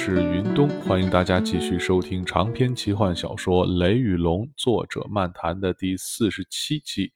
是云东，欢迎大家继续收听长篇奇幻小说《雷与龙》，作者漫谈的第四十七期。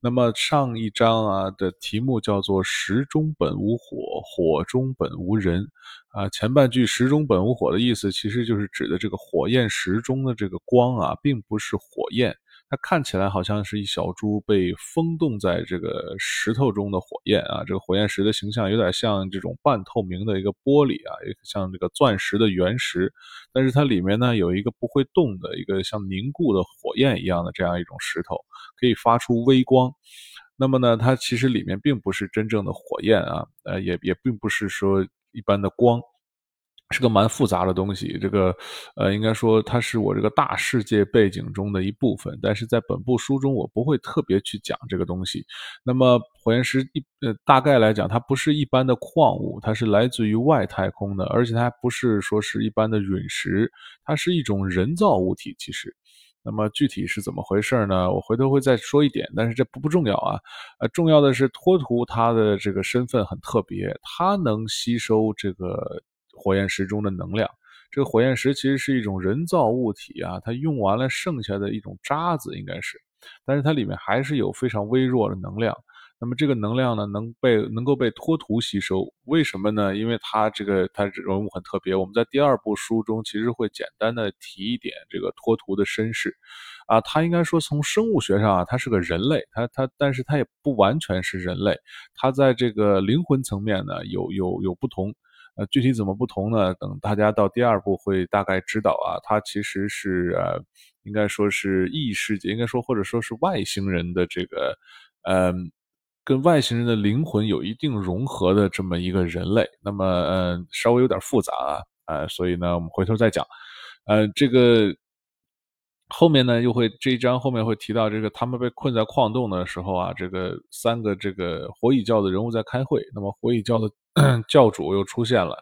那么上一章啊的题目叫做“石中本无火，火中本无人”。啊，前半句“石中本无火”的意思，其实就是指的这个火焰石中的这个光啊，并不是火焰。它看起来好像是一小株被封冻在这个石头中的火焰啊，这个火焰石的形象有点像这种半透明的一个玻璃啊，也像这个钻石的原石，但是它里面呢有一个不会动的一个像凝固的火焰一样的这样一种石头，可以发出微光。那么呢，它其实里面并不是真正的火焰啊，呃，也也并不是说一般的光。是个蛮复杂的东西，这个，呃，应该说它是我这个大世界背景中的一部分，但是在本部书中我不会特别去讲这个东西。那么火焰石一，呃，大概来讲，它不是一般的矿物，它是来自于外太空的，而且它还不是说是一般的陨石，它是一种人造物体。其实，那么具体是怎么回事呢？我回头会再说一点，但是这不不重要啊，呃，重要的是托图他的这个身份很特别，他能吸收这个。火焰石中的能量，这个火焰石其实是一种人造物体啊，它用完了剩下的一种渣子应该是，但是它里面还是有非常微弱的能量。那么这个能量呢，能被能够被托图吸收，为什么呢？因为它这个它人物很特别，我们在第二部书中其实会简单的提一点这个托图的身世，啊，他应该说从生物学上啊，他是个人类，他他但是他也不完全是人类，他在这个灵魂层面呢有有有不同。呃，具体怎么不同呢？等大家到第二部会大概知道啊。它其实是呃，应该说是异世界，应该说或者说是外星人的这个，嗯，跟外星人的灵魂有一定融合的这么一个人类。那么，嗯，稍微有点复杂啊，呃，所以呢，我们回头再讲。呃，这个后面呢，又会这一章后面会提到这个他们被困在矿洞的时候啊，这个三个这个火蚁教的人物在开会。那么火蚁教的。教主又出现了，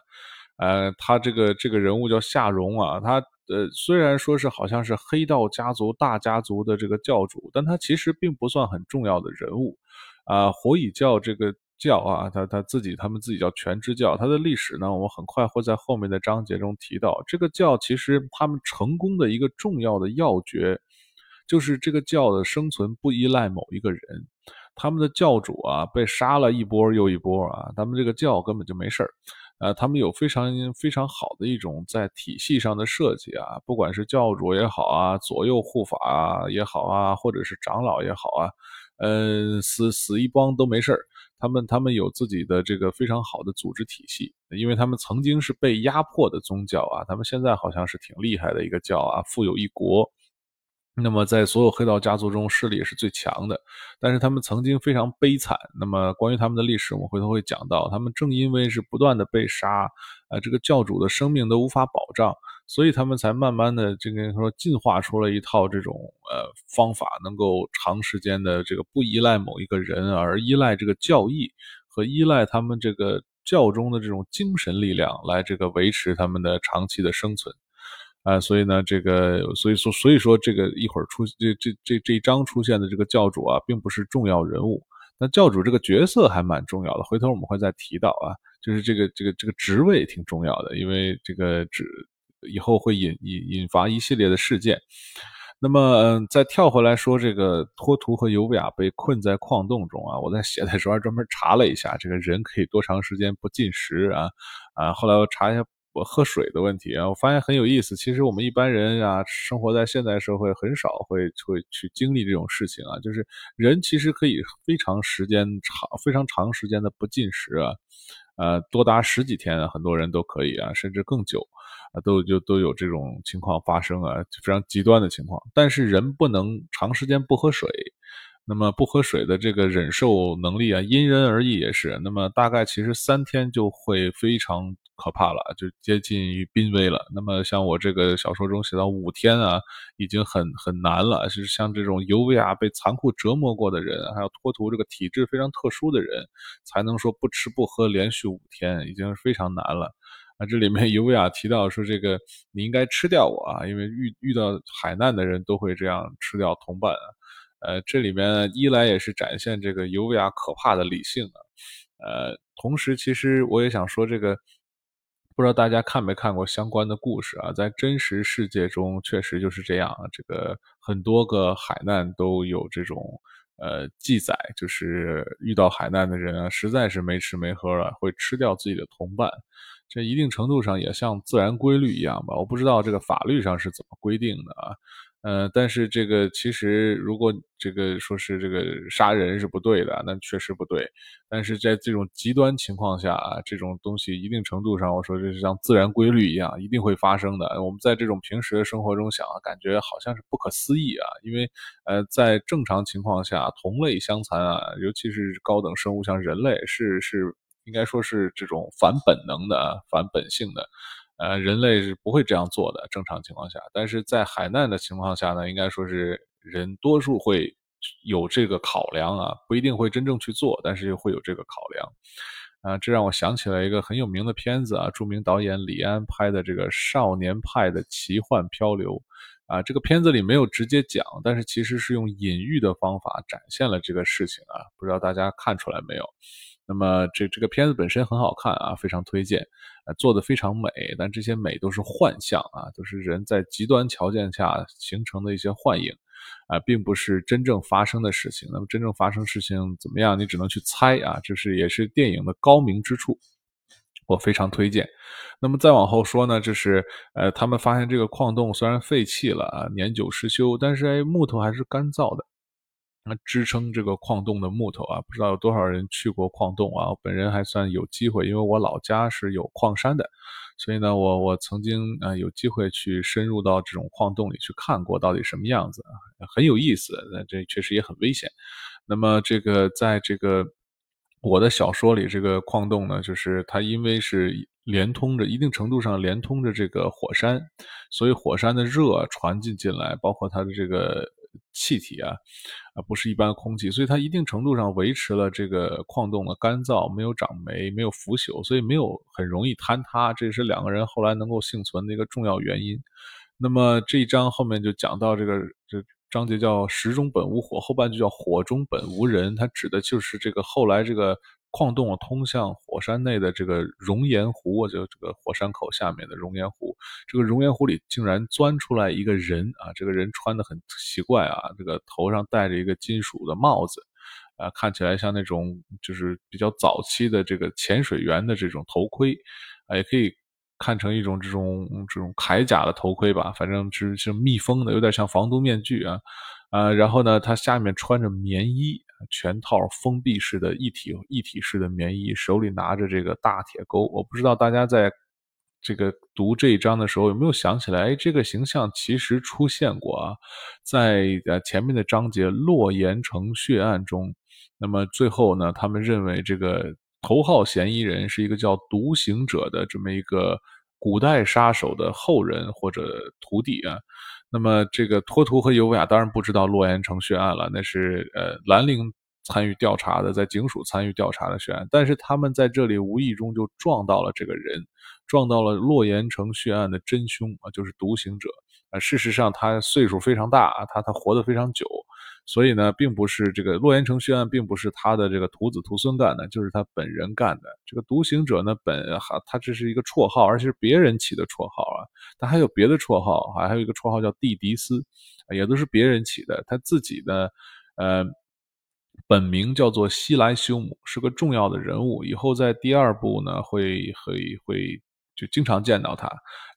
呃，他这个这个人物叫夏荣啊，他呃虽然说是好像是黑道家族大家族的这个教主，但他其实并不算很重要的人物，啊，火蚁教这个教啊，他他自己他们自己叫全知教，它的历史呢，我们很快会在后面的章节中提到。这个教其实他们成功的一个重要的要诀，就是这个教的生存不依赖某一个人。他们的教主啊，被杀了一波又一波啊，他们这个教根本就没事儿，呃，他们有非常非常好的一种在体系上的设计啊，不管是教主也好啊，左右护法也好啊，或者是长老也好啊，嗯，死死一帮都没事儿，他们他们有自己的这个非常好的组织体系，因为他们曾经是被压迫的宗教啊，他们现在好像是挺厉害的一个教啊，富有一国。那么，在所有黑道家族中，势力也是最强的。但是他们曾经非常悲惨。那么，关于他们的历史，我们回头会讲到。他们正因为是不断的被杀，呃，这个教主的生命都无法保障，所以他们才慢慢的这个说进化出了一套这种呃方法，能够长时间的这个不依赖某一个人，而依赖这个教义和依赖他们这个教中的这种精神力量来这个维持他们的长期的生存。啊，所以呢，这个，所以说，所以说，这个一会儿出这这这这一章出现的这个教主啊，并不是重要人物。那教主这个角色还蛮重要的，回头我们会再提到啊，就是这个这个这个职位挺重要的，因为这个职以后会引引引发一系列的事件。那么，嗯，再跳回来说，这个托图和尤维亚被困在矿洞中啊，我在写的时候还专门查了一下，这个人可以多长时间不进食啊？啊，后来我查一下。我喝水的问题啊，我发现很有意思。其实我们一般人啊，生活在现代社会，很少会会去经历这种事情啊。就是人其实可以非常时间长、非常长时间的不进食啊，呃，多达十几天啊，很多人都可以啊，甚至更久啊，都就都有这种情况发生啊，就非常极端的情况。但是人不能长时间不喝水。那么不喝水的这个忍受能力啊，因人而异也是。那么大概其实三天就会非常可怕了，就接近于濒危了。那么像我这个小说中写到五天啊，已经很很难了。就是像这种尤维亚被残酷折磨过的人，还有托图这个体质非常特殊的人，才能说不吃不喝连续五天，已经非常难了。啊，这里面尤维亚提到说，这个你应该吃掉我啊，因为遇遇到海难的人都会这样吃掉同伴啊。呃，这里面一来也是展现这个尤维亚可怕的理性啊，呃，同时其实我也想说，这个不知道大家看没看过相关的故事啊？在真实世界中，确实就是这样。这个很多个海难都有这种呃记载，就是遇到海难的人啊，实在是没吃没喝了，会吃掉自己的同伴。这一定程度上也像自然规律一样吧？我不知道这个法律上是怎么规定的啊。呃，但是这个其实，如果这个说是这个杀人是不对的，那确实不对。但是在这种极端情况下啊，这种东西一定程度上，我说这是像自然规律一样，一定会发生的。我们在这种平时的生活中想，感觉好像是不可思议啊。因为呃，在正常情况下，同类相残啊，尤其是高等生物像人类，是是应该说是这种反本能的啊、反本性的。呃，人类是不会这样做的，正常情况下。但是在海难的情况下呢，应该说是人多数会有这个考量啊，不一定会真正去做，但是会有这个考量。啊，这让我想起了一个很有名的片子啊，著名导演李安拍的这个《少年派的奇幻漂流》啊，这个片子里没有直接讲，但是其实是用隐喻的方法展现了这个事情啊，不知道大家看出来没有？那么这这个片子本身很好看啊，非常推荐，呃，做的非常美，但这些美都是幻象啊，都是人在极端条件下形成的一些幻影，啊，并不是真正发生的事情。那么真正发生事情怎么样，你只能去猜啊，这是也是电影的高明之处，我非常推荐。那么再往后说呢，就是呃，他们发现这个矿洞虽然废弃了啊，年久失修，但是哎，木头还是干燥的。那支撑这个矿洞的木头啊，不知道有多少人去过矿洞啊？本人还算有机会，因为我老家是有矿山的，所以呢，我我曾经啊有机会去深入到这种矿洞里去看过到底什么样子啊，很有意思。那这确实也很危险。那么这个在这个我的小说里，这个矿洞呢，就是它因为是连通着一定程度上连通着这个火山，所以火山的热传进进来，包括它的这个。气体啊，啊不是一般空气，所以它一定程度上维持了这个矿洞的干燥，没有长霉，没有腐朽，所以没有很容易坍塌，这是两个人后来能够幸存的一个重要原因。那么这一章后面就讲到这个，这章节叫“石中本无火”，后半句叫“火中本无人”，它指的就是这个后来这个。矿洞通向火山内的这个熔岩湖，就这个火山口下面的熔岩湖，这个熔岩湖里竟然钻出来一个人啊！这个人穿的很奇怪啊，这个头上戴着一个金属的帽子，啊，看起来像那种就是比较早期的这个潜水员的这种头盔，啊，也可以看成一种这种这种铠甲的头盔吧，反正是是密封的，有点像防毒面具啊。啊，然后呢，他下面穿着棉衣，全套封闭式的一体一体式的棉衣，手里拿着这个大铁钩。我不知道大家在这个读这一章的时候有没有想起来，哎，这个形象其实出现过啊，在呃前面的章节洛岩城血案中。那么最后呢，他们认为这个头号嫌疑人是一个叫独行者的这么一个古代杀手的后人或者徒弟啊。那么，这个托图和尤维亚当然不知道洛岩城血案了，那是呃兰陵参与调查的，在警署参与调查的血案。但是他们在这里无意中就撞到了这个人，撞到了洛岩城血案的真凶啊，就是独行者啊。事实上，他岁数非常大，他他活得非常久。所以呢，并不是这个洛言城血案，并不是他的这个徒子徒孙干的，就是他本人干的。这个独行者呢，本哈他这是一个绰号，而且是别人起的绰号啊。他还有别的绰号，还还有一个绰号叫蒂迪斯，也都是别人起的。他自己的呃本名叫做西莱修姆，是个重要的人物。以后在第二部呢，会会会。就经常见到他，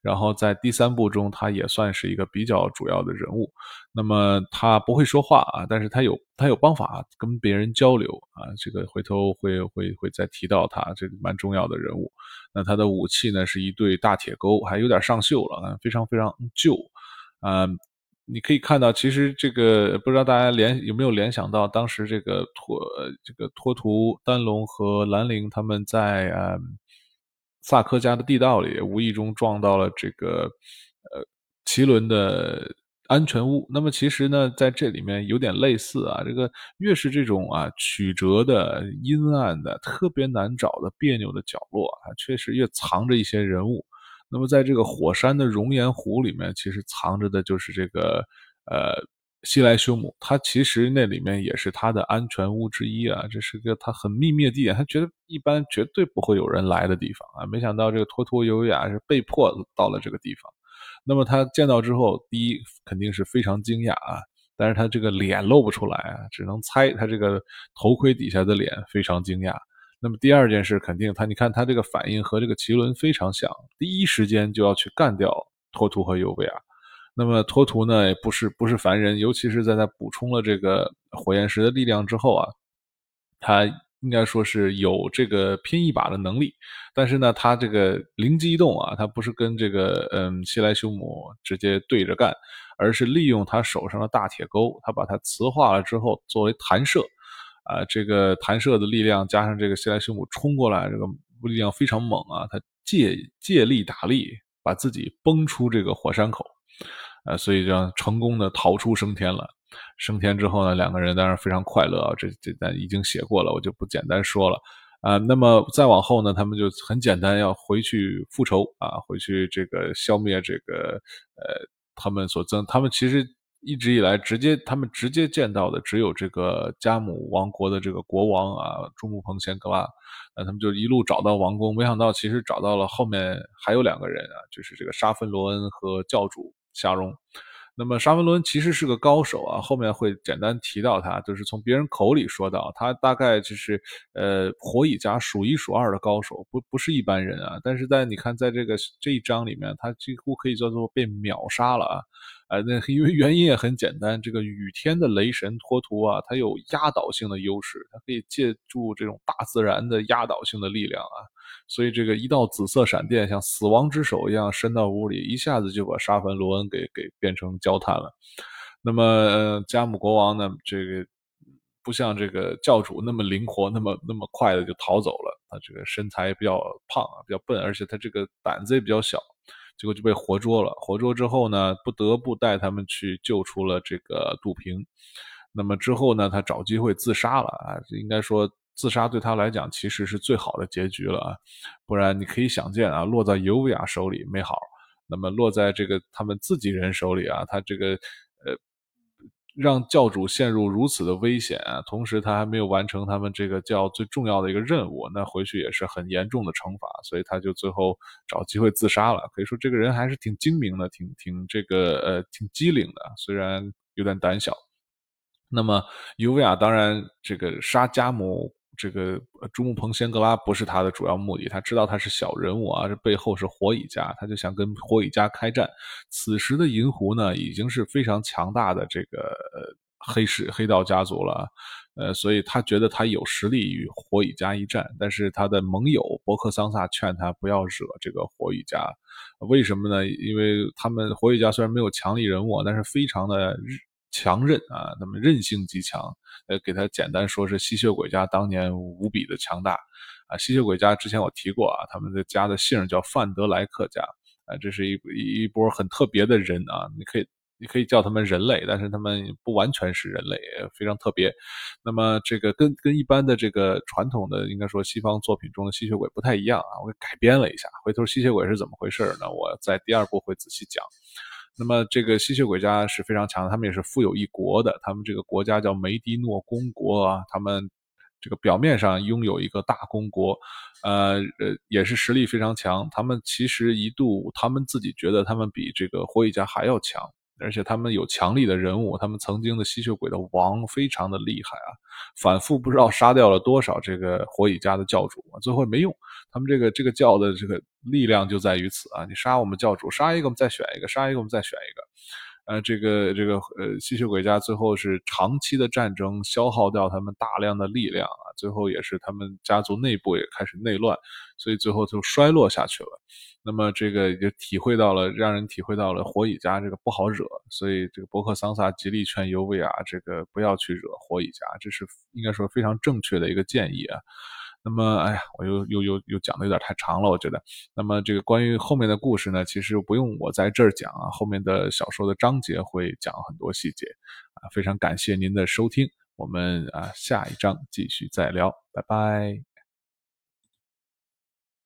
然后在第三部中，他也算是一个比较主要的人物。那么他不会说话啊，但是他有他有方法跟别人交流啊。这个回头会会会再提到他，这个蛮重要的人物。那他的武器呢是一对大铁钩，还有点上锈了，非常非常旧。啊，你可以看到，其实这个不知道大家联有没有联想到，当时这个托这个托图丹龙和兰陵他们在啊。萨科家的地道里，无意中撞到了这个呃奇轮的安全屋。那么其实呢，在这里面有点类似啊，这个越是这种啊曲折的、阴暗的、特别难找的、别扭的角落啊，确实越藏着一些人物。那么在这个火山的熔岩湖里面，其实藏着的就是这个呃西来修姆，他其实那里面也是他的安全屋之一啊，这是个他很秘密的地点，他觉得一般绝对不会有人来的地方啊。没想到这个托托尤维亚是被迫到了这个地方。那么他见到之后，第一肯定是非常惊讶啊，但是他这个脸露不出来啊，只能猜他这个头盔底下的脸非常惊讶。那么第二件事，肯定他你看他这个反应和这个奇伦非常像，第一时间就要去干掉托图和尤维亚。那么托图呢，也不是不是凡人，尤其是在他补充了这个火焰石的力量之后啊，他应该说是有这个拼一把的能力。但是呢，他这个灵机一动啊，他不是跟这个嗯希莱修姆直接对着干，而是利用他手上的大铁钩，他把它磁化了之后作为弹射，啊，这个弹射的力量加上这个希莱修姆冲过来，这个力量非常猛啊，他借借力打力，把自己崩出这个火山口。呃，所以就成功的逃出升天了。升天之后呢，两个人当然非常快乐啊。这这咱已经写过了，我就不简单说了啊。那么再往后呢，他们就很简单要回去复仇啊，回去这个消灭这个呃他们所增。他们其实一直以来直接他们直接见到的只有这个加姆王国的这个国王啊，朱木彭贤格拉。那他们就一路找到王宫，没想到其实找到了后面还有两个人啊，就是这个沙芬罗恩和教主。夏蓉，那么沙文伦其实是个高手啊，后面会简单提到他，就是从别人口里说到他大概就是呃火蚁家数一数二的高手，不不是一般人啊。但是在你看在这个这一章里面，他几乎可以叫做被秒杀了啊。呃，那因为原因也很简单，这个雨天的雷神托图啊，他有压倒性的优势，他可以借助这种大自然的压倒性的力量啊，所以这个一道紫色闪电像死亡之手一样伸到屋里，一下子就把沙凡罗恩给给变成焦炭了。那么，呃，加姆国王呢，这个不像这个教主那么灵活，那么那么快的就逃走了。他这个身材比较胖啊，比较笨，而且他这个胆子也比较小。结果就被活捉了。活捉之后呢，不得不带他们去救出了这个杜平。那么之后呢，他找机会自杀了啊！应该说，自杀对他来讲其实是最好的结局了啊！不然你可以想见啊，落在尤维亚手里没好，那么落在这个他们自己人手里啊，他这个呃。让教主陷入如此的危险啊！同时他还没有完成他们这个教最重要的一个任务，那回去也是很严重的惩罚，所以他就最后找机会自杀了。可以说这个人还是挺精明的，挺挺这个呃挺机灵的，虽然有点胆小。那么尤维亚当然这个杀加姆。这个朱木鹏仙格拉不是他的主要目的，他知道他是小人物啊，这背后是火蚁家，他就想跟火蚁家开战。此时的银狐呢，已经是非常强大的这个黑市黑道家族了，呃，所以他觉得他有实力与火蚁家一战。但是他的盟友伯克桑萨劝他不要惹这个火蚁家，为什么呢？因为他们火蚁家虽然没有强力人物，但是非常的强韧啊，那么韧性极强。呃，给他简单说是吸血鬼家当年无比的强大啊！吸血鬼家之前我提过啊，他们的家的姓叫范德莱克家啊，这是一一波很特别的人啊，你可以你可以叫他们人类，但是他们不完全是人类，非常特别。那么这个跟跟一般的这个传统的应该说西方作品中的吸血鬼不太一样啊，我改编了一下。回头吸血鬼是怎么回事呢？我在第二部会仔细讲。那么这个吸血鬼家是非常强的，他们也是富有一国的。他们这个国家叫梅迪诺公国啊，他们这个表面上拥有一个大公国，呃呃，也是实力非常强。他们其实一度他们自己觉得他们比这个火蚁家还要强。而且他们有强力的人物，他们曾经的吸血鬼的王非常的厉害啊，反复不知道杀掉了多少这个火蚁家的教主，最后没用。他们这个这个教的这个力量就在于此啊，你杀我们教主，杀一个我们再选一个，杀一个我们再选一个。呃，这个这个呃，吸血鬼家最后是长期的战争消耗掉他们大量的力量啊，最后也是他们家族内部也开始内乱，所以最后就衰落下去了。那么这个也体会到了，让人体会到了火蚁家这个不好惹，所以这个伯克桑萨极力劝尤维亚这个不要去惹火蚁家，这是应该说非常正确的一个建议啊。那么，哎呀，我又又又又讲的有点太长了，我觉得。那么，这个关于后面的故事呢，其实不用我在这儿讲啊，后面的小说的章节会讲很多细节啊。非常感谢您的收听，我们啊下一章继续再聊，拜拜。